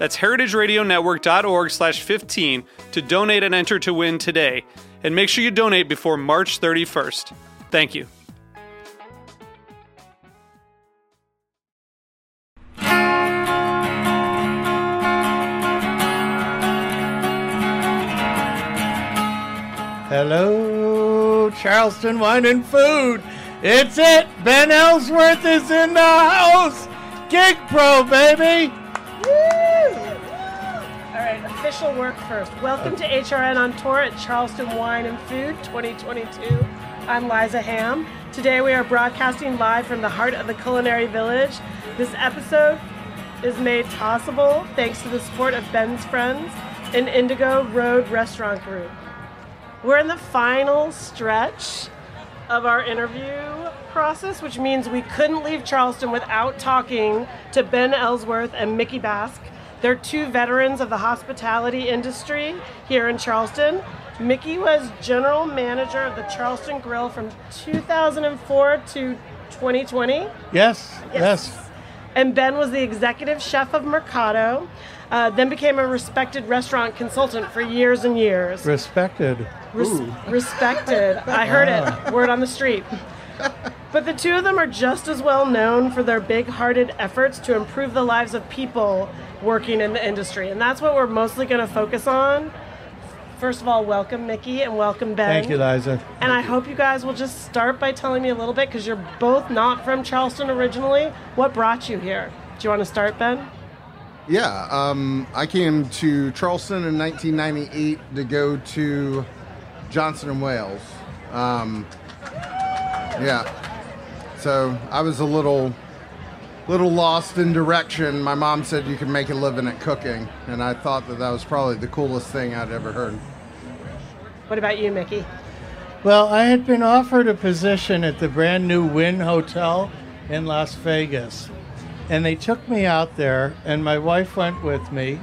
That's heritageradionetwork.org slash 15 to donate and enter to win today. And make sure you donate before March 31st. Thank you. Hello, Charleston Wine and Food. It's it. Ben Ellsworth is in the house. Gig Pro, baby. All right, official work first. Welcome to HRN on tour at Charleston Wine and Food 2022. I'm Liza Ham. Today we are broadcasting live from the heart of the culinary village. This episode is made possible thanks to the support of Ben's friends and Indigo Road Restaurant Group. We're in the final stretch of our interview process, which means we couldn't leave Charleston without talking to Ben Ellsworth and Mickey Bakst. They're two veterans of the hospitality industry here in Charleston. Mickey was general manager of the Charleston Grill from 2004 to 2020. Yes, yes. And Ben was the executive chef of Mercato, uh, then became a respected restaurant consultant for years and years. Respected. Res- respected. I heard it. Word on the street. But the two of them are just as well known for their big hearted efforts to improve the lives of people working in the industry. And that's what we're mostly going to focus on. First of all, welcome Mickey and welcome Ben. Thank you, Liza. And I hope you guys will just start by telling me a little bit because you're both not from Charleston originally. What brought you here? Do you want to start, Ben? Yeah, um, I came to Charleston in 1998 to go to Johnson and Wales. Um, yeah, so I was a little, little lost in direction. My mom said you can make a living at cooking, and I thought that that was probably the coolest thing I'd ever heard. What about you, Mickey? Well, I had been offered a position at the brand new Wynn Hotel in Las Vegas. And they took me out there, and my wife went with me.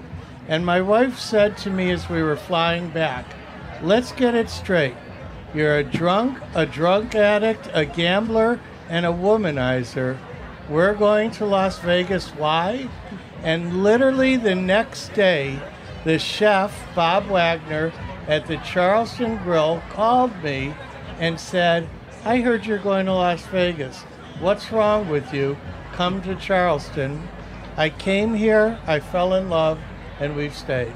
And my wife said to me as we were flying back, Let's get it straight. You're a drunk, a drug addict, a gambler, and a womanizer. We're going to Las Vegas. Why? And literally the next day, the chef, Bob Waggoner, at the Charleston Grill called me and said, I heard you're going to Las Vegas. What's wrong with you? Come to Charleston. I came here, I fell in love, and we've stayed.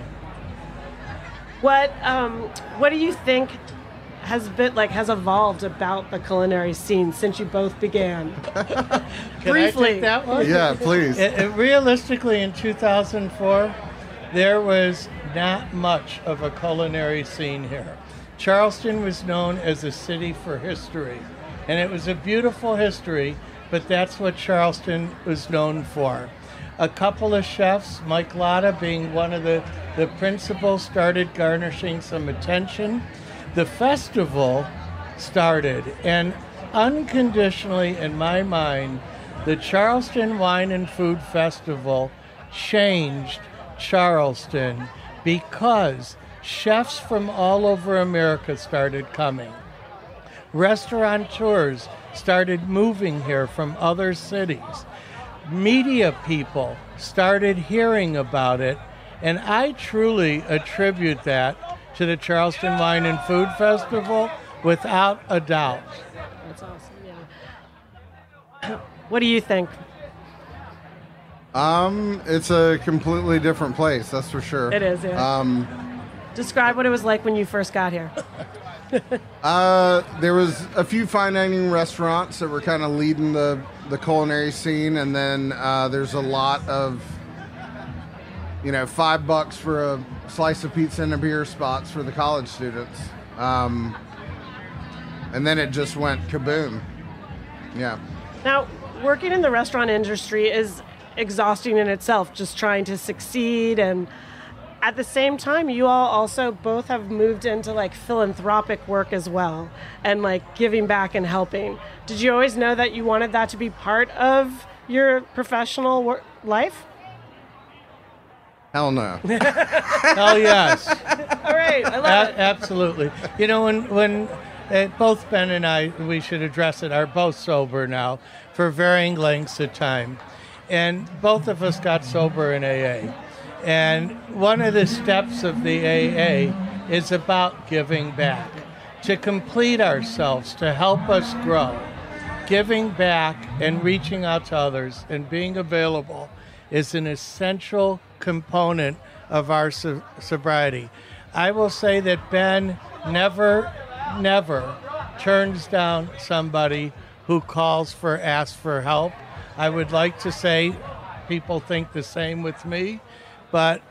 What um, What do you think has been like has evolved about the culinary scene since you both began? Can Briefly. I take that one? Yeah, please. It- it- realistically, in 2004, there was not much of a culinary scene here. Charleston was known as a city for history, and it was a beautiful history, but that's what Charleston was known for. A couple of chefs, Mike Lata being one of the, the principals, started garnishing some attention. The festival started, and unconditionally, in my mind, the Charleston Wine and Food Festival changed Charleston because chefs from all over America started coming. Restaurateurs started moving here from other cities. Media people started hearing about it, and I truly attribute that to the Charleston Wine and Food Festival without a doubt. That's awesome. Yeah. What do you think? Um, it's a completely different place, that's for sure. It is, yeah. Um, Describe what it was like when you first got here. uh, there was a few fine dining restaurants that were kind of leading the, the culinary scene, and then uh, there's a lot of, you know, five bucks for a slice of pizza and a beer spots for the college students. Um, and then it just went kaboom. Yeah. Now, working in the restaurant industry is exhausting in itself, just trying to succeed. And at the same time, you all also both have moved into like philanthropic work as well and like giving back and helping. Did you always know that you wanted that to be part of your professional work life? Hell no. Hell yes. All right, I love A- it. absolutely. You know, when when uh, both Ben and I, we should address it, are both sober now for varying lengths of time, and both of us got sober in AA. And one of the steps of the AA is about giving back, to complete ourselves, to help us grow. Giving back and reaching out to others and being available is an essential component of our so- sobriety. I will say that Ben never, never turns down somebody who calls for, asks for help. I would like to say people think the same with me, but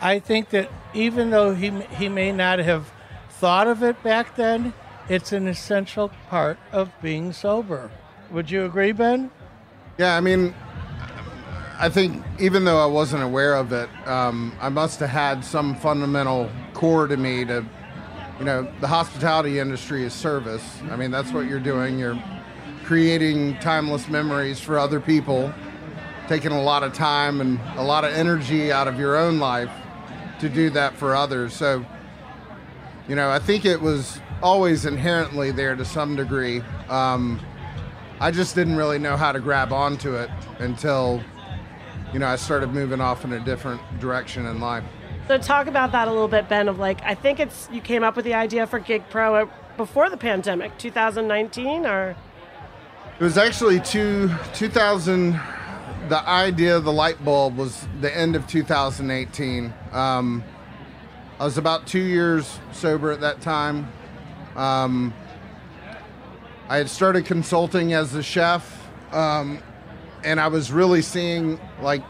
I think that even though he, he may not have thought of it back then, it's an essential part of being sober. Would you agree, Ben? Yeah, I mean, I think even though I wasn't aware of it, um, I must have had some fundamental core to me to, you know, the hospitality industry is service. I mean, that's what you're doing. You're creating timeless memories for other people, taking a lot of time and a lot of energy out of your own life to do that for others. So, you know, I think it was always inherently there to some degree. Um, I just didn't really know how to grab onto it until, you know, I started moving off in a different direction in life. So talk about that a little bit, Ben. Of like, I think it's you came up with the idea for Gig Pro at- before the pandemic, 2019, or It was actually two, 2000, the idea of the light bulb was the end of 2018. Um, I was about two years sober at that time. Um, I had started consulting as a chef, um, and I was really seeing, like,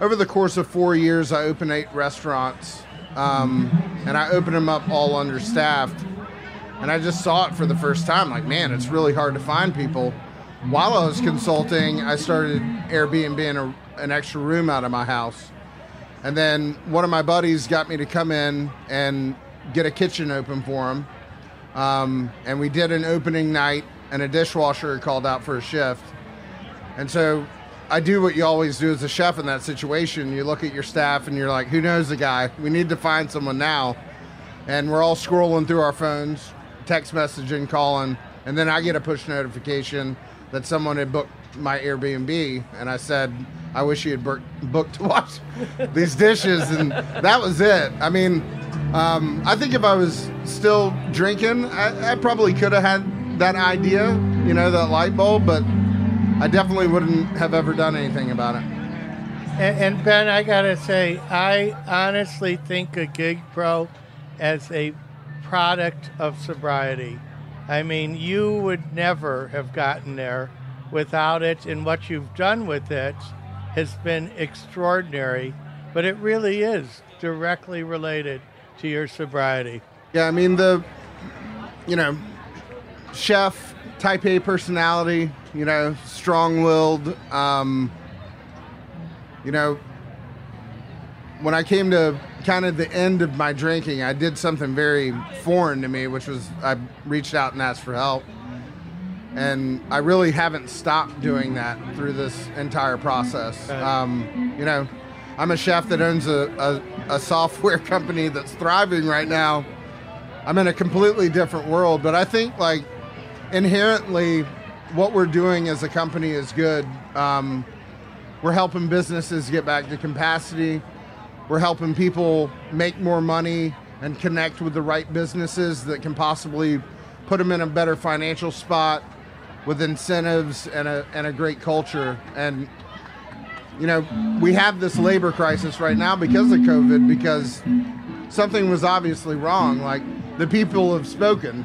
over the course of four years, I opened eight restaurants, um, and I opened them up all understaffed. And I just saw it for the first time. Like, man, it's really hard to find people. While I was consulting, I started Airbnb a, an extra room out of my house. And then one of my buddies got me to come in and get a kitchen open for him. Um, and we did an opening night, and a dishwasher called out for a shift. And so I do what you always do as a chef in that situation. You look at your staff and you're like, who knows the guy? We need to find someone now. And we're all scrolling through our phones, text messaging, calling. And then I get a push notification that someone had booked my Airbnb. And I said, I wish you had book- booked to wash these dishes. And that was it. I mean, um, I think if I was still drinking, I, I probably could have had that idea, you know, that light bulb, but I definitely wouldn't have ever done anything about it. And, and Ben, I gotta say, I honestly think a Gig Pro as a product of sobriety. I mean, you would never have gotten there without it, and what you've done with it has been extraordinary. But it really is directly related to your sobriety. Yeah, I mean the, you know, chef, type A personality, you know, strong-willed. Um, you know, when I came to kind of the end of my drinking, I did something very foreign to me, which was I reached out and asked for help. And I really haven't stopped doing that through this entire process. Um, you know, I'm a chef that owns a, a, a software company that's thriving right now. I'm in a completely different world, but I think like inherently what we're doing as a company is good. Um, we're helping businesses get back to capacity. We're helping people make more money and connect with the right businesses that can possibly put them in a better financial spot with incentives and a, and a great culture. And, you know, we have this labor crisis right now because of COVID, because something was obviously wrong. Like, the people have spoken,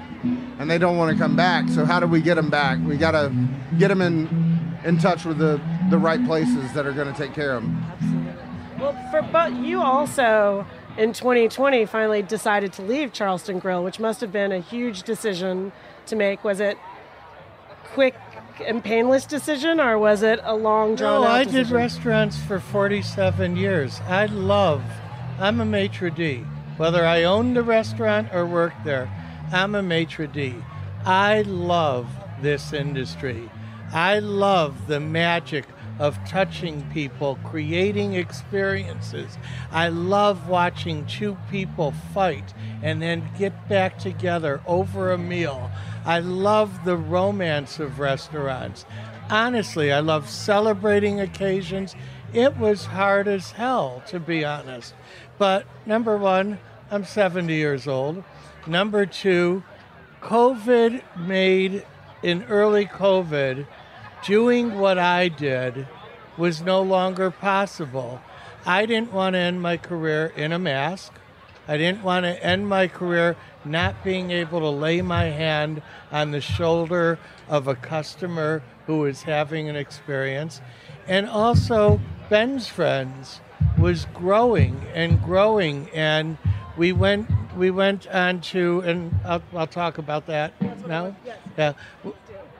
and they don't want to come back. So how do we get them back? We got to get them in in touch with the the right places that are going to take care of them. Absolutely. Well, for but you also in 2020 finally decided to leave Charleston Grill, which must have been a huge decision to make. Was it quick and painless decision, or was it a long drawn no, out? I decision? did restaurants for 47 years. I love. I'm a maitre d. Whether I owned the restaurant or worked there, I'm a maitre d. I love this industry. I love the magic of touching people, creating experiences. I love watching two people fight and then get back together over a meal. I love the romance of restaurants. Honestly, I love celebrating occasions. It was hard as hell, to be honest. But number one, I'm 70 years old. Number two, COVID made, in early COVID, doing what I did was no longer possible. I didn't want to end my career in a mask. I didn't want to end my career not being able to lay my hand on the shoulder of a customer who was having an experience. And also, Ben's Friends was growing and growing, and we went we went on to, and I'll, I'll talk about that now. Yeah.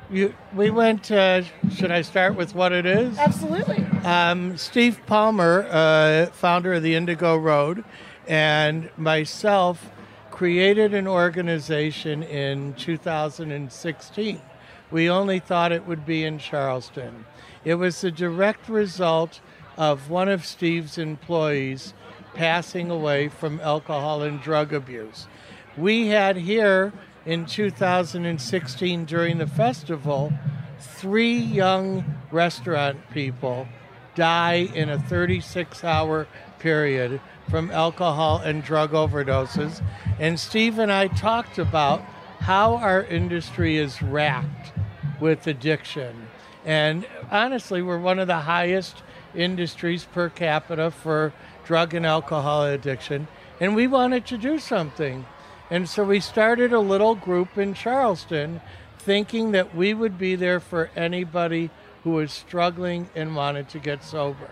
You, we went. Uh, should I start with what it is? Absolutely. Um, Steve Palmer, uh, founder of the Indigo Road, and myself created an organization in 2016. We only thought it would be in Charleston. It was the direct result of one of Steve's employees passing away from alcohol and drug abuse. We had here in 2016 during the festival three young restaurant people die in a 36 hour period from alcohol and drug overdoses. And Steve and I talked about how our industry is racked with addiction. And honestly, we're one of the highest industries per capita for drug and alcohol addiction. And we wanted to do something. And so we started a little group in Charleston thinking that we would be there for anybody who was struggling and wanted to get sober.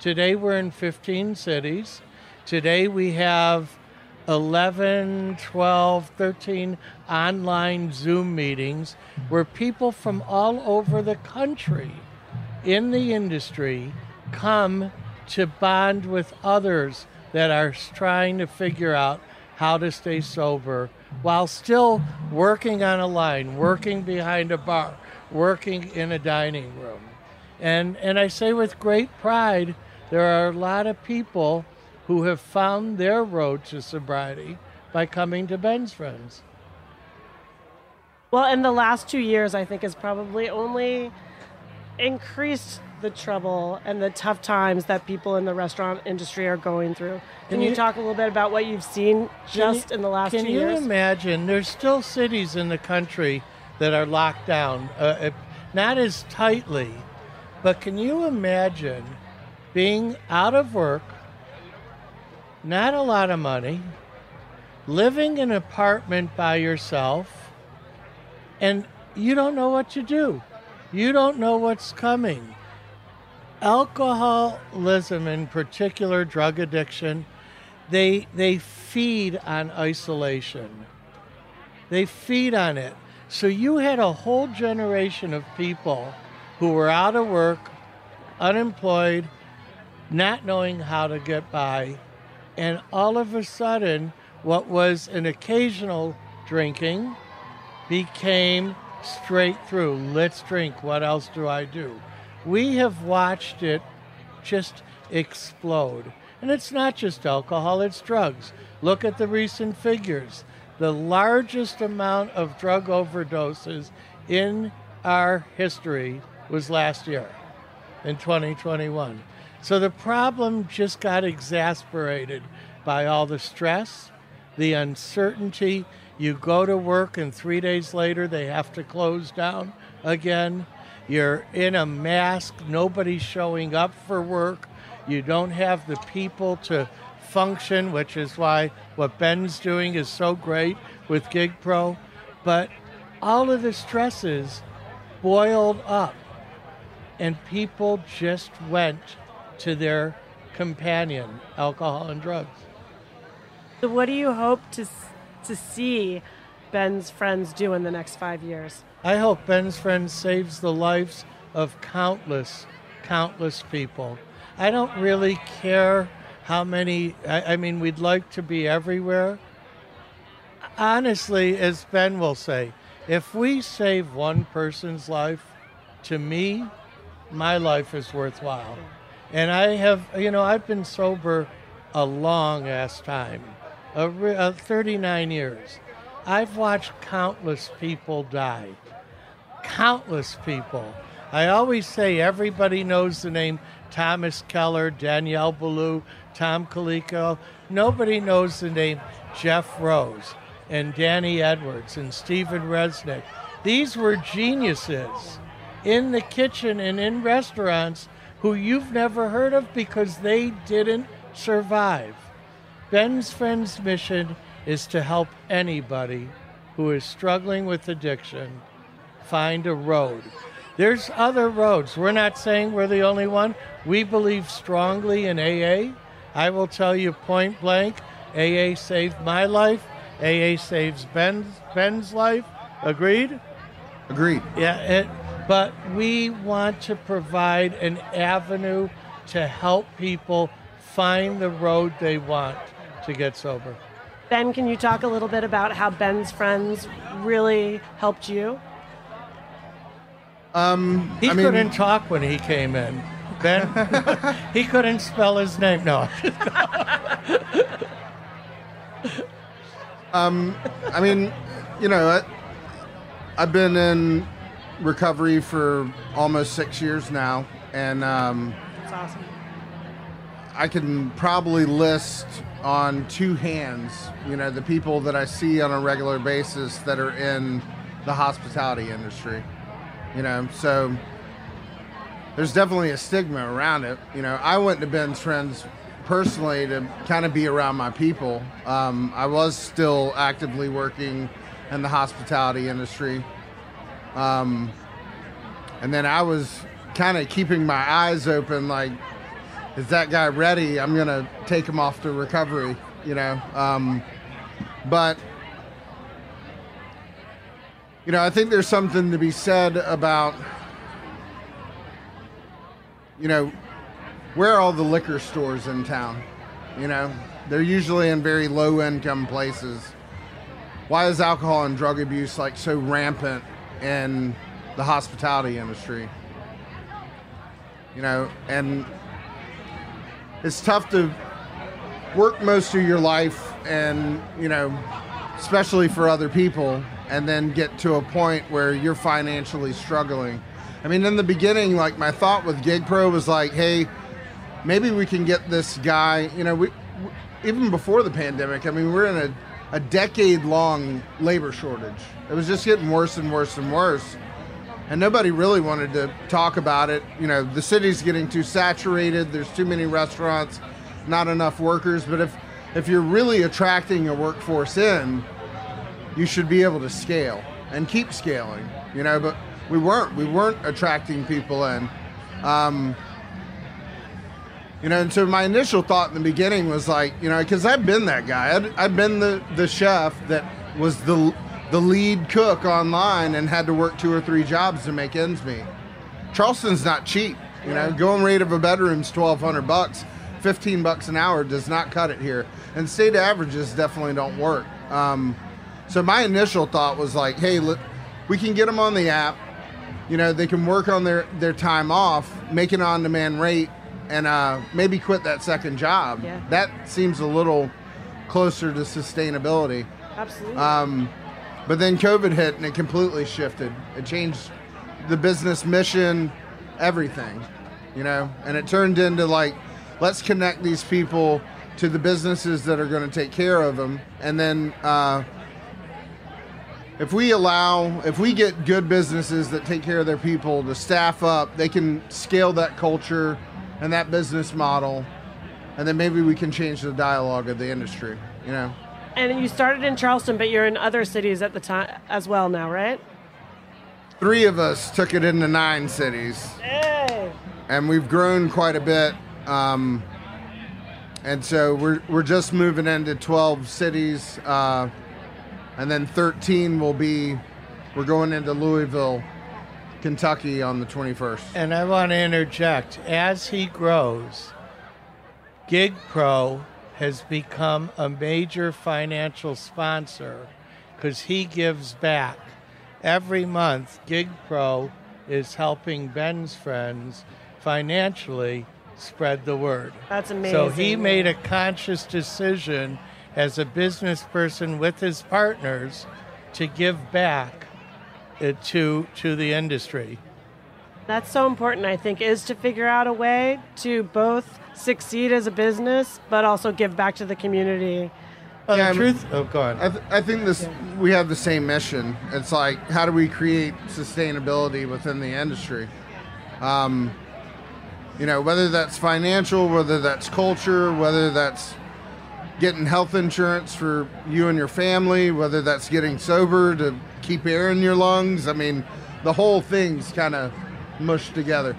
Today we're in 15 cities. Today we have 11, 12, 13 online Zoom meetings where people from all over the country in the industry come to bond with others that are trying to figure out how to stay sober while still working on a line, working behind a bar, working in a dining room. And, and I say with great pride, there are a lot of people who have found their road to sobriety by coming to Ben's Friends. Well, in the last two years, I think has probably only increased the trouble and the tough times that people in the restaurant industry are going through. Can, Can you, you- talk a little bit about what you've seen just you- in the last Can you years? imagine? There's still cities in the country that are locked down, uh, uh, not as tightly, but can you imagine being out of work, not a lot of money, living in an apartment by yourself, and you don't know what to do? You don't know what's coming. Alcoholism, in particular, drug addiction, they they feed on isolation. They feed on it. So you had a whole generation of people who were out of work, unemployed, not knowing how to get by, and all of a sudden, what was an occasional drinking became straight through. Let's drink. What else do I do? We have watched it just explode. And it's not just alcohol, it's drugs. Look at the recent figures. The largest amount of drug overdoses in our history was last year, in 2021. So the problem just got exasperated by all the stress, the uncertainty. You go to work, and three days later, they have to close down again. You're in a mask, nobody's showing up for work. You don't have the people to function, which is why what Ben's doing is so great with Gig Pro. But all of the stresses boiled up, and people just went to their companion, alcohol and drugs. So, what do you hope to to see Ben's friends do in the next five years? I hope Ben's Friend saves the lives of countless, countless people. I don't really care how many, I, I mean, we'd like to be everywhere. Honestly, as Ben will say, if we save one person's life, to me, my life is worthwhile. And I have, you know, I've been sober a long ass time, a, a uh, 39 years. I've watched countless people die. Countless people. I always say everybody knows the name Thomas Keller, Daniel Boulud, Tom Colicchio. Nobody knows the name Jeff Rose and Danny Edwards and Stephen Resnick. These were geniuses in the kitchen and in restaurants who you've never heard of because they didn't survive. Ben's Friends mission is to help anybody who is struggling with addiction find a road. There's other roads. We're not saying we're the only one. We believe strongly in AA. I will tell you point blank AA saved my life, AA saves Ben's, Ben's life. Agreed? Agreed. Yeah, it, but we want to provide an avenue to help people find the road they want to get sober. Ben, can you talk a little bit about how Ben's friends really helped you? Um, He I mean, couldn't talk when he came in. Ben, he couldn't spell his name. No. I mean, you know, I, I've been in recovery for almost six years now, and um, That's awesome. I can probably list on two hands, you know, the people that I see on a regular basis that are in the hospitality industry. You know, so there's definitely a stigma around it. You know, I went to Ben's Friends personally to kind of be around my people. Um, I was still actively working in the hospitality industry. Um, and then I was kind of keeping my eyes open, like, is that guy ready? I'm gonna take him off to recovery, you know. Um, but you know, I think there's something to be said about you know where are all the liquor stores in town. You know, they're usually in very low income places. Why is alcohol and drug abuse like so rampant in the hospitality industry? You know, and it's tough to work most of your life and you know especially for other people and then get to a point where you're financially struggling. I mean in the beginning like my thought with gig pro was like hey maybe we can get this guy you know we even before the pandemic i mean we're in a, a decade long labor shortage. It was just getting worse and worse and worse and nobody really wanted to talk about it. You know, the city's getting too saturated. There's too many restaurants, not enough workers. But if if you're really attracting a workforce in, you should be able to scale and keep scaling. You know, but we weren't. We weren't attracting people in. Um, you know, and so my initial thought in the beginning was like, you know, because I've been that guy. I'd, I've been the the chef that was the the lead cook online and had to work two or three jobs to make ends meet. Charleston's not cheap. You know, going rate of a bedroom's twelve hundred bucks. Fifteen bucks an hour does not cut it here, and state averages definitely don't work. Um, so my initial thought was like, hey, let, we can get them on the app. You know, they can work on their their time off, make an on-demand rate, and uh, maybe quit that second job. Yeah. That seems a little closer to sustainability. Absolutely. Um, but then COVID hit and it completely shifted. It changed the business mission, everything, you know, and it turned into like, let's connect these people to the businesses that are going to take care of them. And then uh, if we allow, if we get good businesses that take care of their people to staff up, they can scale that culture and that business model and then maybe we can change the dialogue of the industry. You know. And you started in Charleston, but you're in other cities at the time as well now, right? Three of us took it into nine cities. Hey. And we've grown quite a bit. Um, and so we're, we're just moving into 12 cities. Uh, and then 13 will be, we're going into Louisville, Kentucky on the 21st. And I want to interject as he grows, Gig Pro has become a major financial sponsor because he gives back. Every month, Gig Pro is helping Ben's friends financially spread the word. That's amazing. So he made a conscious decision as a business person with his partners to give back to to the industry. That's so important, I think, is to figure out a way to both succeed as a business, but also give back to the community. Well, Yeah, the I mean- truth. Oh, go on. I, th- I think this we have the same mission. It's like how do we create sustainability within the industry? Um, you know, whether that's financial, whether that's culture, whether that's getting health insurance for you and your family, whether that's getting sober to keep air in your lungs. I mean, the whole thing's kind of mushed together.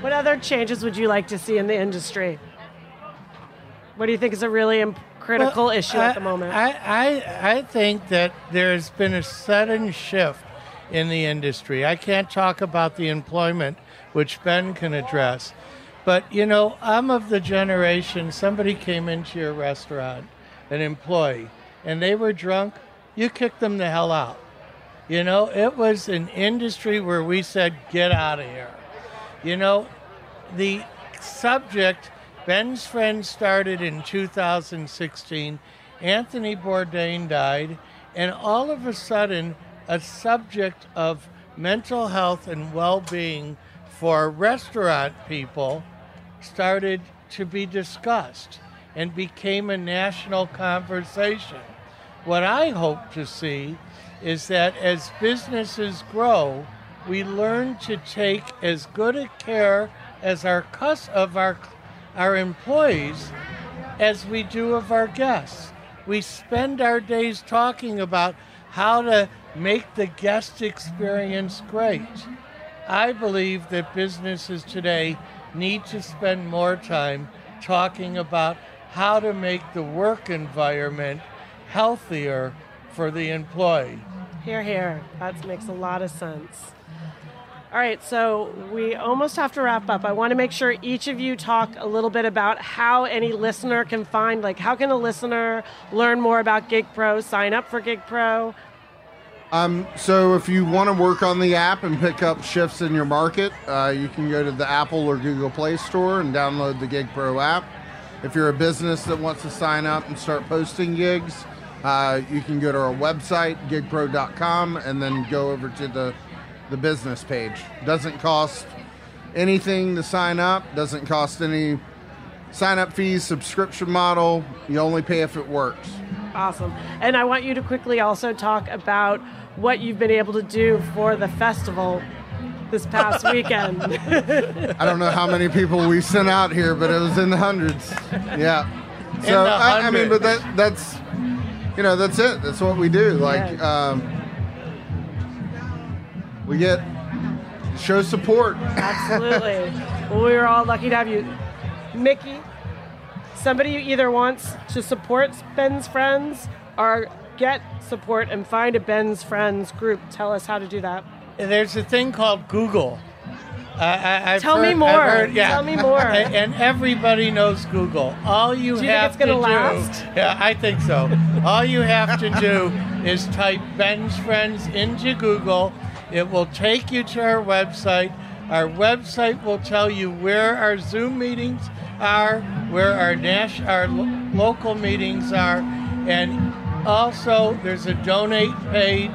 What other changes would you like to see in the industry? What do you think is a really imp- critical Well, issue I, at the moment? I, I, I think that there's been a sudden shift in the industry. I can't talk about the employment, which Ben can address. But, you know, I'm of the generation, somebody came into your restaurant, an employee, and they were drunk, you kicked them the hell out. You know, it was an industry where we said, get out of here. You know, the subject, Ben's friend started in 2016. Anthony Bourdain died, and all of a sudden, a subject of mental health and well being for restaurant people started to be discussed and became a national conversation. What I hope to see is that as businesses grow, we learn to take as good a care as our cus- of our our employees as we do of our guests. We spend our days talking about how to make the guest experience great. I believe that businesses today need to spend more time talking about how to make the work environment healthier for the employee. Here, here. That makes a lot of sense. All right, so we almost have to wrap up. I want to make sure each of you talk a little bit about how any listener can find, like, how can a listener learn more about Gig Pro, sign up for Gig Pro? Um, so if you want to work on the app and pick up shifts in your market, uh, you can go to the Apple or Google Play Store and download the Gig Pro app. If you're a business that wants to sign up and start posting gigs, uh, you can go to our website, gigpro.com, and then go over to the, the business page. Doesn't cost anything to sign up, doesn't cost any sign up fees, subscription model. You only pay if it works. Awesome. And I want you to quickly also talk about what you've been able to do for the festival this past weekend. I don't know how many people we sent out here, but it was in the hundreds. Yeah. So the I, I mean, but hundreds. that that's you know that's it. That's what we do. Like um, we get show support. Absolutely. Well, we were all lucky to have you. Mickey, somebody who either wants to support Ben's Friends or get support and find a Ben's Friends group, tell us how to do that. There's a thing called Google. I, I, Tell me heard- I've more. heard- yeah. Tell me more. And, everybody knows Google. All you, Do you think have to last? do, yeah, I think so. All you have to do is type Ben's Friends into Google. It will take you to our website. Our website will tell you where our Zoom meetings are, where our nas- our lo- local meetings are, and also there's a donate page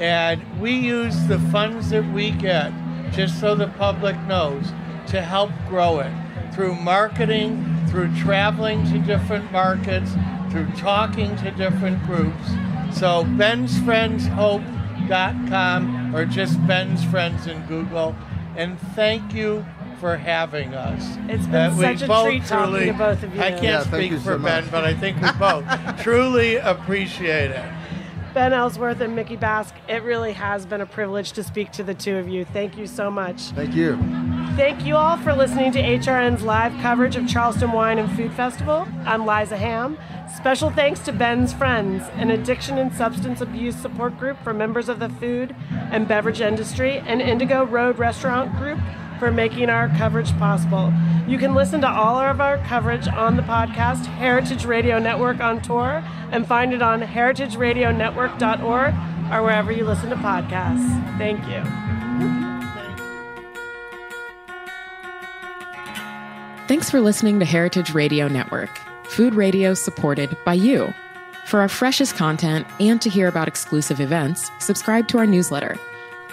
and we use the funds that we get just so the public knows to help grow it through marketing through traveling to different markets through talking to different groups so bensfriendshope.com or just ben's friends in google and thank you for having us. It's been Uh, such a both treat talking to both of you. I can't Yeah, speak you for so Ben, but I think we both truly appreciate it. Ben Ellsworth and Mickey Bakst, it really has been a privilege to speak to the two of you. Thank you so much. Thank you. Thank you all for listening to HRN's live coverage of Charleston Wine and Food Festival. I'm Liza Ham. Special thanks to Ben's Friends, an addiction and substance abuse support group for members of the food and beverage industry, and Indigo Road Restaurant Group for making our coverage possible. You can listen to all of our coverage on the podcast Heritage Radio Network on tour and find it on heritageradionetwork.org or wherever you listen to podcasts. Thank you. Thanks for listening to Heritage Radio Network, food radio supported by you. For our freshest content and to hear about exclusive events, subscribe to our newsletter.